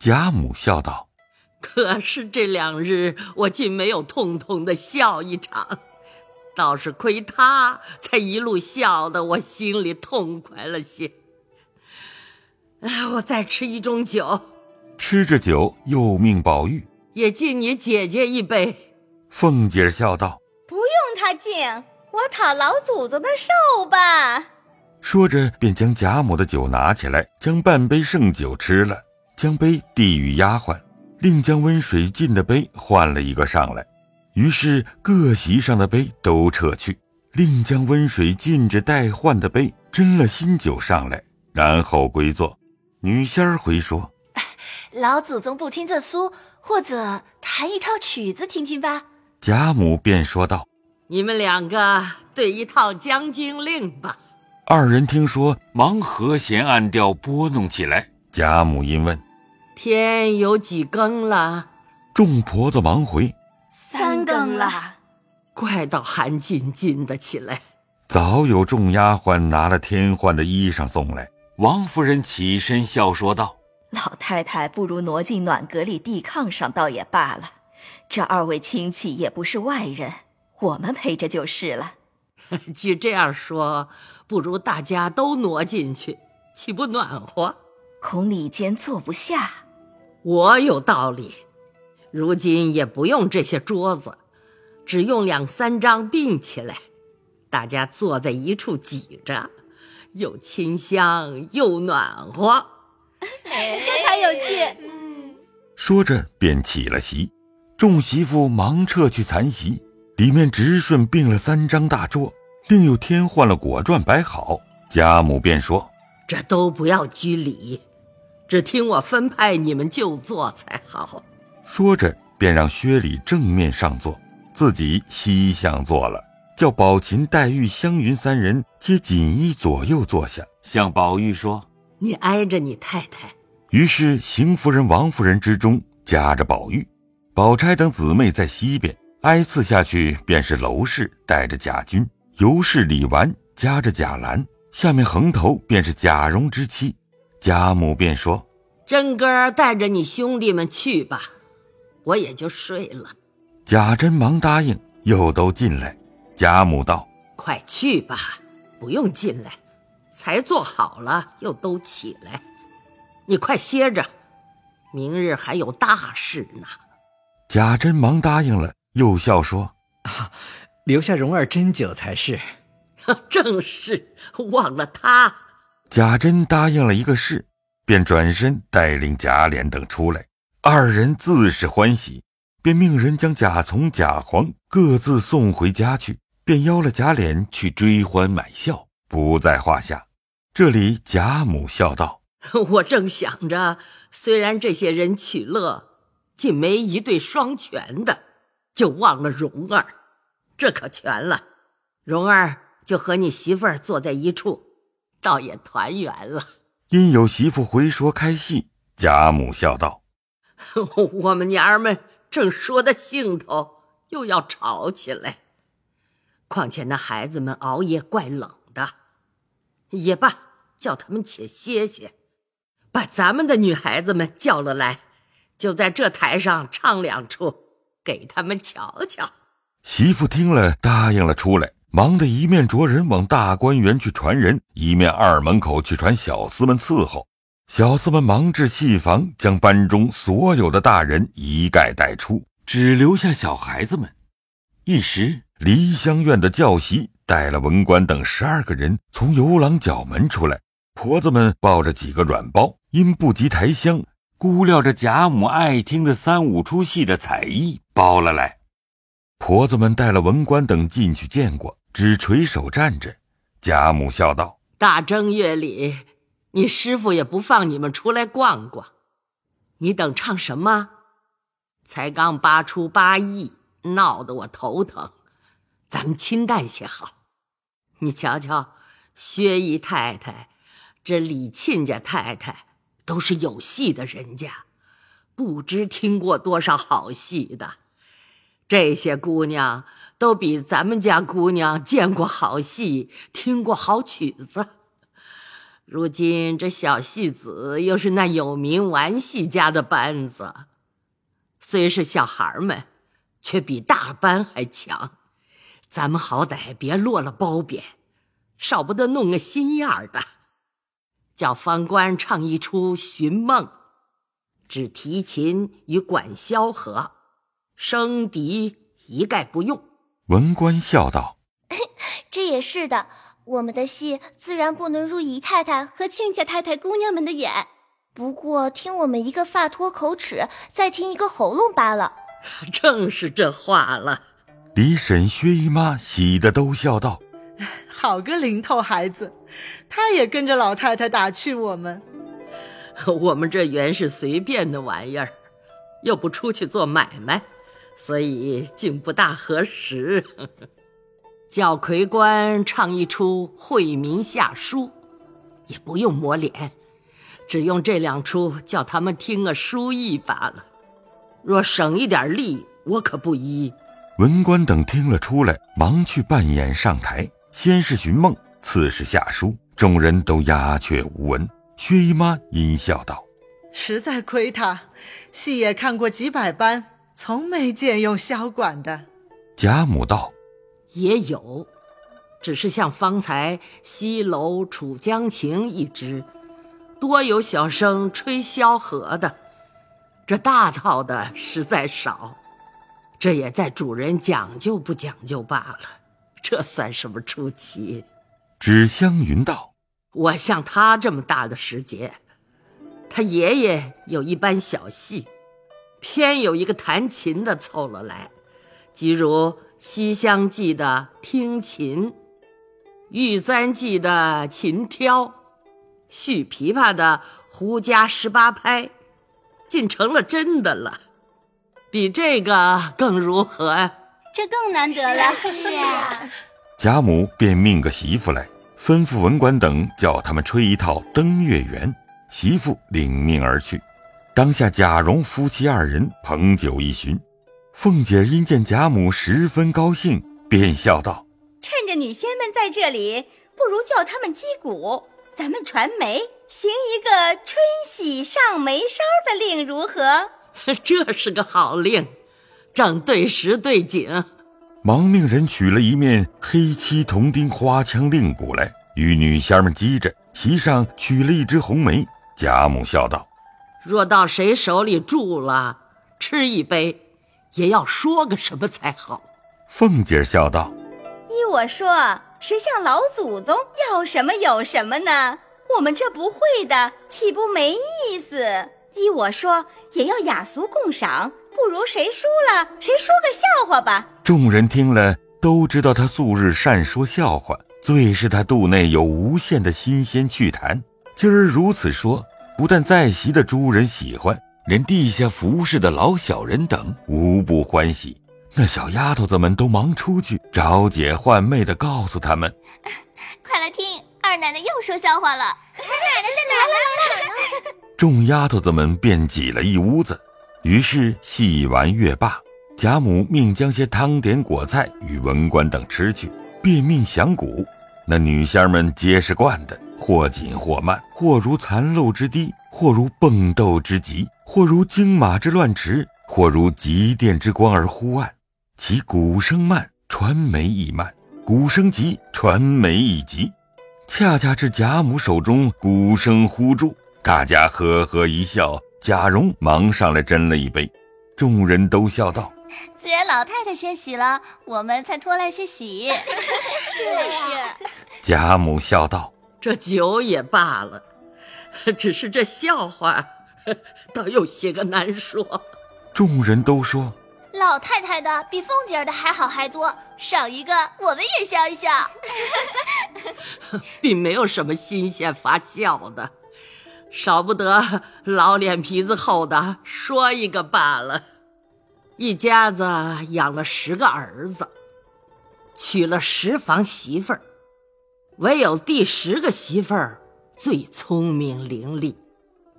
贾母笑道：“可是这两日我竟没有痛痛的笑一场，倒是亏他才一路笑得我心里痛快了些。哎，我再吃一盅酒。”吃着酒，又命宝玉也敬你姐姐一杯。凤姐笑道：“不用他敬，我讨老祖宗的寿吧。”说着，便将贾母的酒拿起来，将半杯剩酒吃了，将杯递与丫鬟，另将温水浸的杯换了一个上来。于是各席上的杯都撤去，另将温水浸着待换的杯斟了新酒上来，然后归坐。女仙儿回说。老祖宗不听这书，或者弹一套曲子听听吧。贾母便说道：“你们两个对一套《将军令》吧。”二人听说，忙和弦按调拨弄起来。贾母因问：“天有几更了？”众婆子忙回：“三更了。”怪到寒津津的起来。早有众丫鬟拿了添换的衣裳送来。王夫人起身笑说道。老太太不如挪进暖阁里地炕上，倒也罢了。这二位亲戚也不是外人，我们陪着就是了。既这样说，不如大家都挪进去，岂不暖和？恐里间坐不下。我有道理。如今也不用这些桌子，只用两三张并起来，大家坐在一处挤着，又清香又暖和。这才有趣。说着便起了席，众媳妇忙撤去残席，里面直顺并了三张大桌，另又添换了果馔摆好。贾母便说：“这都不要拘礼，只听我分派，你们就坐才好。”说着便让薛礼正面上座，自己西向坐了，叫宝琴、黛玉、湘云三人皆锦衣左右坐下，向宝玉说。你挨着你太太，于是邢夫人、王夫人之中夹着宝玉，宝钗等姊妹在西边挨次下去，便是娄氏带着贾君，尤氏、李纨夹着贾兰，下面横头便是贾蓉之妻。贾母便说：“真哥带着你兄弟们去吧，我也就睡了。”贾珍忙答应，又都进来。贾母道：“快去吧，不用进来。”才做好了，又都起来。你快歇着，明日还有大事呢。贾珍忙答应了，又笑说：“啊，留下蓉儿斟酒才是。”正是，忘了他。贾珍答应了一个事，便转身带领贾琏等出来。二人自是欢喜，便命人将贾从、贾黄各自送回家去，便邀了贾琏去追欢买笑，不在话下。这里贾母笑道：“我正想着，虽然这些人取乐，竟没一对双全的，就忘了蓉儿。这可全了，蓉儿就和你媳妇儿坐在一处，倒也团圆了。”因有媳妇回说开戏，贾母笑道：“ 我们娘儿们正说的兴头，又要吵起来。况且那孩子们熬夜怪冷的。”也罢，叫他们且歇歇，把咱们的女孩子们叫了来，就在这台上唱两出，给他们瞧瞧。媳妇听了，答应了出来，忙得一面着人往大观园去传人，一面二门口去传小厮们伺候。小厮们忙至戏房，将班中所有的大人一概带出，只留下小孩子们。一时梨香院的教习。带了文官等十二个人从游廊角门出来，婆子们抱着几个软包，因不及抬箱，估料着贾母爱听的三五出戏的彩衣包了来。婆子们带了文官等进去见过，只垂手站着。贾母笑道：“大正月里，你师傅也不放你们出来逛逛，你等唱什么？才刚八出八义，闹得我头疼，咱们清淡些好。”你瞧瞧，薛姨太太，这李亲家太太，都是有戏的人家，不知听过多少好戏的。这些姑娘都比咱们家姑娘见过好戏，听过好曲子。如今这小戏子又是那有名玩戏家的班子，虽是小孩们，却比大班还强。咱们好歹别落了褒贬，少不得弄个新样的，叫方官唱一出《寻梦》，只提琴与管箫和，声笛一概不用。文官笑道：“ 这也是的。”我们的戏自然不能入姨太太和亲家太太姑娘们的眼，不过听我们一个发脱口齿，再听一个喉咙罢了。正是这话了。李婶、薛姨妈喜得都笑道：“ 好个零头孩子，他也跟着老太太打趣我们。我们这原是随便的玩意儿，又不出去做买卖，所以竟不大合适。”叫魁官唱一出《惠民下书》，也不用抹脸，只用这两出叫他们听个书意罢了。若省一点力，我可不依。文官等听了出来，忙去扮演上台，先是寻梦，次是下书，众人都鸦雀无闻。薛姨妈阴笑道：“实在亏他，戏也看过几百班，从没见用箫管的。”贾母道。也有，只是像方才《西楼楚江情》一支，多有小生吹箫和的，这大套的实在少。这也在主人讲究不讲究罢了，这算什么出奇？纸香云道：“我像他这么大的时节，他爷爷有一班小戏，偏有一个弹琴的凑了来，即如。”《西厢记》的听琴，《玉簪记》的琴挑，续琵琶的胡笳十八拍，竟成了真的了。比这个更如何？这更难得了。是啊。贾母便命个媳妇来，吩咐文官等叫他们吹一套《登月圆》。媳妇领命而去。当下贾蓉夫妻二人捧酒一巡。凤姐因见贾母十分高兴，便笑道：“趁着女仙们在这里，不如叫他们击鼓，咱们传媒，行一个春喜上眉梢的令，如何？” 这是个好令，正对时对景。忙命人取了一面黑漆铜钉花枪令鼓来，与女仙们击着，席上取了一枝红梅。贾母笑道：“若到谁手里住了，吃一杯。”也要说个什么才好？凤姐笑道：“依我说，谁像老祖宗要什么有什么呢？我们这不会的，岂不没意思？依我说，也要雅俗共赏，不如谁输了谁说个笑话吧。”众人听了，都知道他素日善说笑话，最是他肚内有无限的新鲜趣谈。今儿如此说，不但在席的诸人喜欢。连地下服侍的老小人等无不欢喜，那小丫头子们都忙出去找姐唤妹的，告诉他们：“ 快来听，二奶奶又说笑话了。”在哪呢？在哪呢？众丫头子们便挤了一屋子。于是戏完乐罢，贾母命将些汤点果菜与文官等吃去，便命响鼓。那女仙们皆是惯的，或紧或慢，或如残漏之滴，或如蹦斗之急。或如惊马之乱驰，或如急电之光而忽暗。其鼓声慢，传媒亦慢；鼓声急，传媒亦急。恰恰至贾母手中，鼓声忽住，大家呵呵一笑。贾蓉忙上来斟了一杯，众人都笑道：“自然老太太先洗了，我们才拖来些喜。”是是。贾母笑道：“这酒也罢了，只是这笑话。”倒有些个难说，众人都说老太太的比凤姐儿的还好还多，少一个我们也笑一笑，并没有什么新鲜发笑的，少不得老脸皮子厚的说一个罢了。一家子养了十个儿子，娶了十房媳妇儿，唯有第十个媳妇儿最聪明伶俐。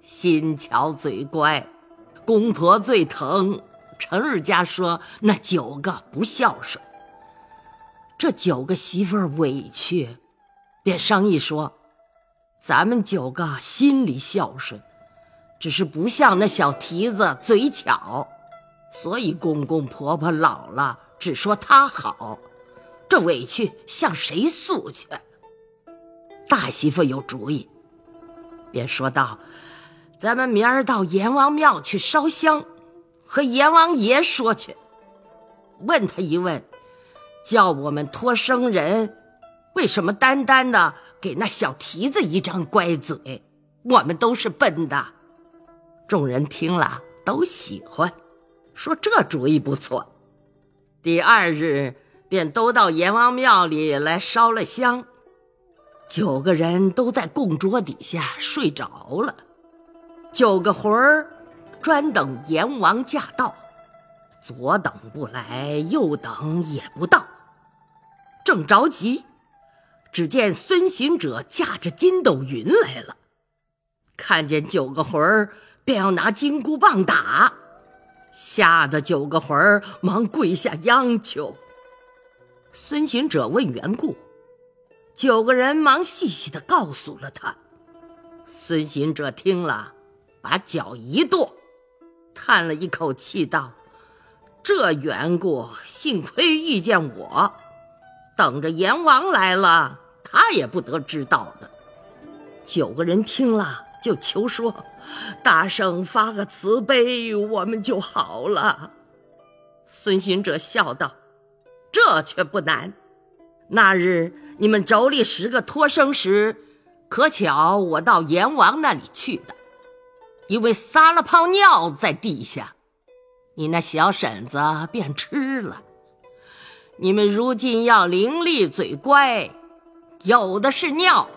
心巧嘴乖，公婆最疼。成日家说那九个不孝顺，这九个媳妇儿委屈，便商议说：咱们九个心里孝顺，只是不像那小蹄子嘴巧，所以公公婆婆老了只说他好，这委屈向谁诉去？大媳妇有主意，便说道：“咱们明儿到阎王庙去烧香，和阎王爷说去，问他一问，叫我们托生人为什么单单的给那小蹄子一张乖嘴？我们都是笨的。”众人听了都喜欢，说这主意不错。第二日便都到阎王庙里来烧了香。九个人都在供桌底下睡着了，九个魂儿专等阎王驾到，左等不来，右等也不到，正着急，只见孙行者驾着筋斗云来了，看见九个魂儿，便要拿金箍棒打，吓得九个魂儿忙跪下央求。孙行者问缘故。九个人忙细细的告诉了他。孙行者听了，把脚一跺，叹了一口气道：“这缘故，幸亏遇见我，等着阎王来了，他也不得知道的。”九个人听了，就求说：“大圣发个慈悲，我们就好了。”孙行者笑道：“这却不难。”那日你们妯娌十个托生时，可巧我到阎王那里去的，因为撒了泡尿在地下，你那小婶子便吃了。你们如今要伶俐嘴乖，有的是尿，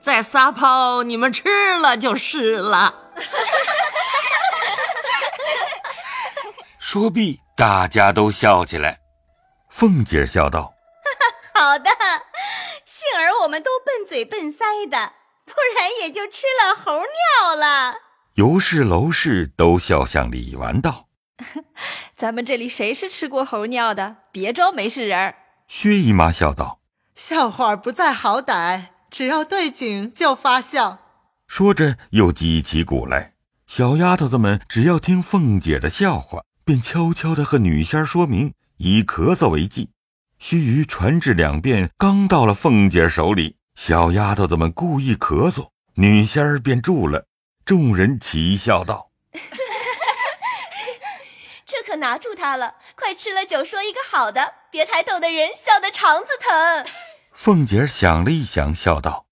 再撒泡，你们吃了就是了。说毕，大家都笑起来。凤姐笑道。好的，幸而我们都笨嘴笨腮的，不然也就吃了猴尿了。尤氏、娄氏都笑向李纨道：“ 咱们这里谁是吃过猴尿的？别装没事人。”薛姨妈笑道：“笑话不在好歹，只要对景就发笑。”说着又击起鼓来。小丫头子们只要听凤姐的笑话，便悄悄地和女仙说明，以咳嗽为忌。须臾传至两遍，刚到了凤姐手里，小丫头子们故意咳嗽，女仙儿便住了。众人齐笑道：“这可拿住他了！快吃了酒，说一个好的，别抬头的人笑得肠子疼。”凤姐想了一想，笑道：“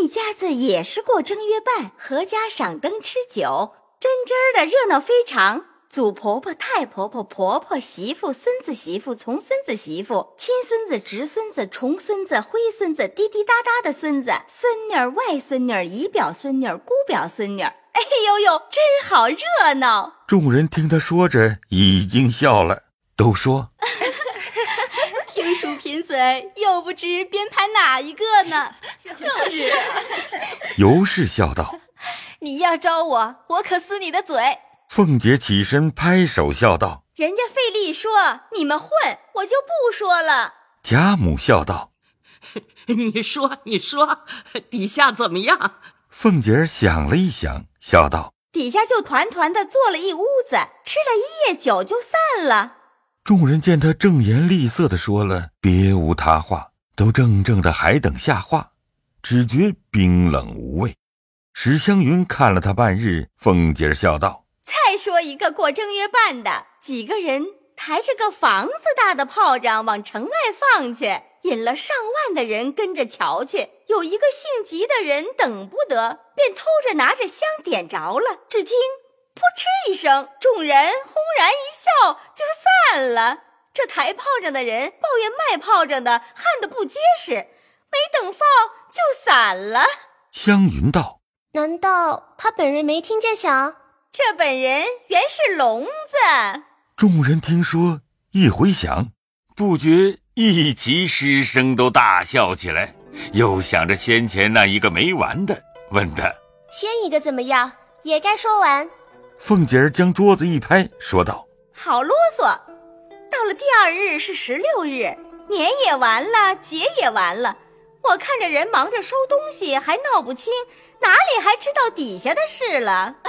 一家子也是过正月半，合家赏灯吃酒，真真的热闹非常。”祖婆婆、太婆婆、婆婆媳妇、孙子媳妇、重孙子媳妇、亲孙子、侄孙子、重孙子、灰孙子、滴滴答答的孙子、孙女儿、外孙女儿、姨表孙女儿、姑表孙女儿，哎呦呦，真好热闹！众人听他说着，已经笑了，都说：“ 听书贫嘴，又不知编排哪一个呢？”就是。尤氏笑道：“ 你要招我，我可撕你的嘴。”凤姐起身拍手笑道：“人家费力说你们混，我就不说了。”贾母笑道：“ 你说，你说，底下怎么样？”凤姐想了一想，笑道：“底下就团团的坐了一屋子，吃了一夜酒就散了。”众人见他正言厉色的说了，别无他话，都怔怔的还等下话，只觉冰冷无味。史湘云看了他半日，凤姐笑道。再说一个过正月半的，几个人抬着个房子大的炮仗往城外放去，引了上万的人跟着瞧去。有一个性急的人等不得，便偷着拿着香点着了。只听“扑哧”一声，众人轰然一笑，就散了。这抬炮仗的人抱怨卖炮仗的焊的不结实，没等放就散了。湘云道：“难道他本人没听见响？”这本人原是聋子。众人听说，一回想，不觉一齐失声，都大笑起来。又想着先前那一个没完的，问他：“先一个怎么样？也该说完。”凤姐儿将桌子一拍，说道：“好啰嗦！到了第二日是十六日，年也完了，节也完了，我看着人忙着收东西还闹不清，哪里还知道底下的事了？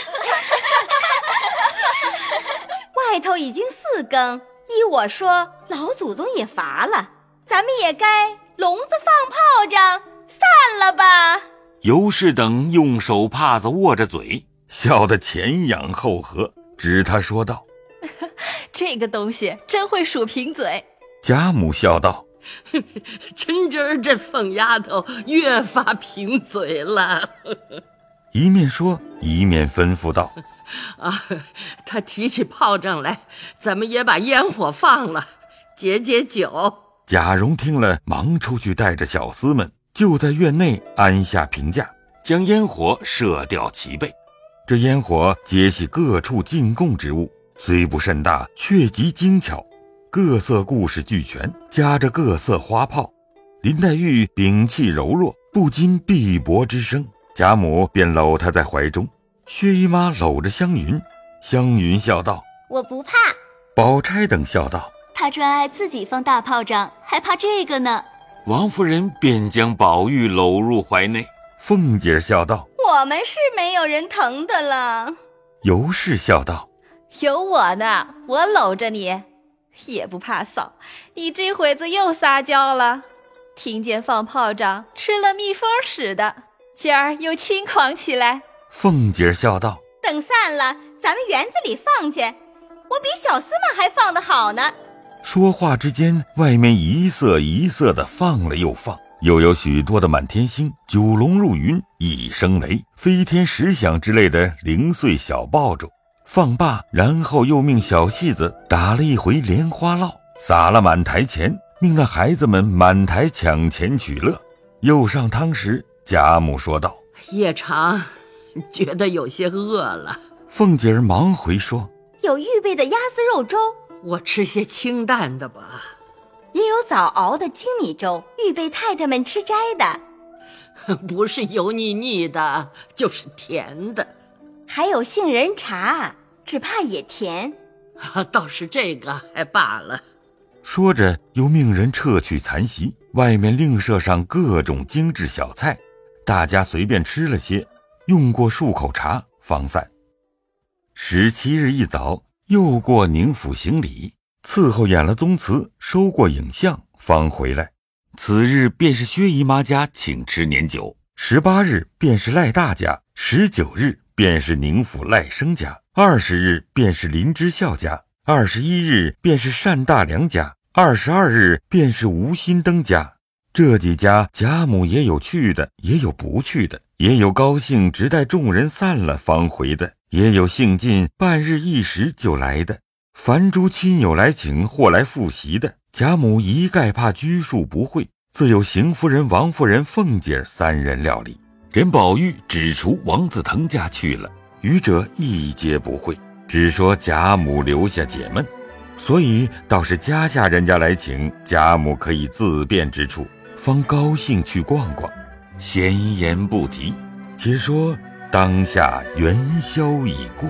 外头已经四更，依我说，老祖宗也乏了，咱们也该笼子放炮仗，散了吧。尤氏等用手帕子握着嘴，笑得前仰后合，指他说道：“ 这个东西真会数贫嘴。”贾母笑道。真真儿，这疯丫头越发贫嘴了。一面说，一面吩咐道：“啊，他提起炮仗来，咱们也把烟火放了，解解酒。”贾蓉听了，忙出去带着小厮们，就在院内安下平架，将烟火射掉齐备。这烟火皆系各处进贡之物，虽不甚大，却极精巧。各色故事俱全，夹着各色花炮。林黛玉屏气柔弱，不禁碧薄之声。贾母便搂她在怀中。薛姨妈搂着湘云，湘云笑道：“我不怕。”宝钗等笑道：“她专爱自己放大炮仗，还怕这个呢？”王夫人便将宝玉搂入怀内。凤姐笑道：“我们是没有人疼的了。”尤氏笑道：“有我呢，我搂着你。”也不怕臊，你这会子又撒娇了。听见放炮仗，吃了蜜蜂似的，今儿又轻狂起来。凤姐笑道：“等散了，咱们园子里放去，我比小厮们还放得好呢。”说话之间，外面一色一色的放了又放，又有许多的满天星、九龙入云、一声雷、飞天石响之类的零碎小爆竹。放罢，然后又命小戏子打了一回莲花烙，撒了满台钱，命那孩子们满台抢钱取乐。又上汤时，贾母说道：“夜长，觉得有些饿了。”凤姐儿忙回说：“有预备的鸭丝肉粥，我吃些清淡的吧。也有早熬的精米粥，预备太太们吃斋的，不是油腻腻的，就是甜的。还有杏仁茶。”只怕也甜，倒是这个还罢了。说着，又命人撤去残席，外面另设上各种精致小菜，大家随便吃了些，用过漱口茶，方散。十七日一早，又过宁府行礼，伺候演了宗祠，收过影像，方回来。此日便是薛姨妈家请吃年酒，十八日便是赖大家，十九日便是宁府赖生家。二十日便是林之孝家，二十一日便是单大良家，二十二日便是吴新登家。这几家贾母也有去的，也有不去的，也有高兴直待众人散了方回的，也有兴尽半日一时就来的。凡诸亲友来请或来复习的，贾母一概怕拘束不会，自有邢夫人、王夫人、凤姐三人料理，连宝玉只除王子腾家去了。愚者一皆不会，只说贾母留下解闷，所以倒是家下人家来请，贾母可以自便之处，方高兴去逛逛。闲言不提，且说当下元宵已过。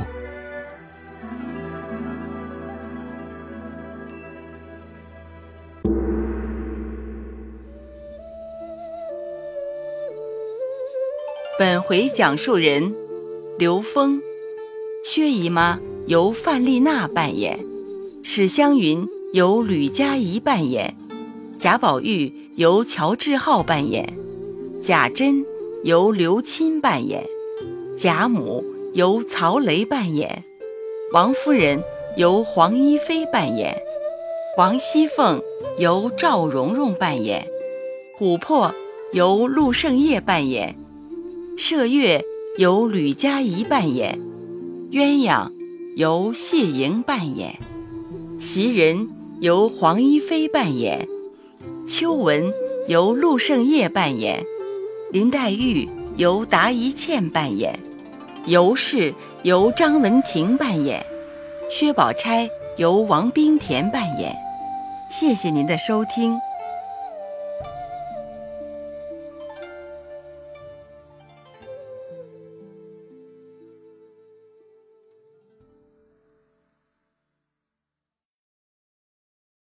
本回讲述人。刘峰，薛姨妈由范丽娜扮演，史湘云由吕佳怡扮演，贾宝玉由乔志浩扮演，贾珍由刘钦扮演，贾母由曹雷扮演，王夫人由黄一飞扮演，王熙凤由赵蓉蓉扮演，琥珀由陆胜业扮演，麝月。由吕佳怡扮演，鸳鸯由谢莹扮演，袭人由黄一飞扮演，秋纹由陆胜业扮演，林黛玉由达一茜扮演，尤氏由张文婷扮演，薛宝钗由王冰田扮演。谢谢您的收听。